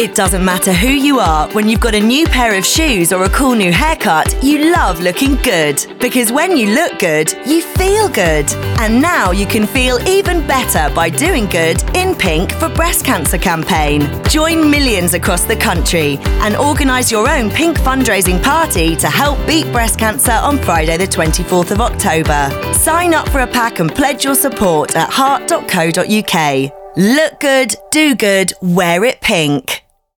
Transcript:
It doesn't matter who you are, when you've got a new pair of shoes or a cool new haircut, you love looking good. Because when you look good, you feel good. And now you can feel even better by doing good in pink for breast cancer campaign. Join millions across the country and organise your own pink fundraising party to help beat breast cancer on Friday, the 24th of October. Sign up for a pack and pledge your support at heart.co.uk. Look good, do good, wear it pink.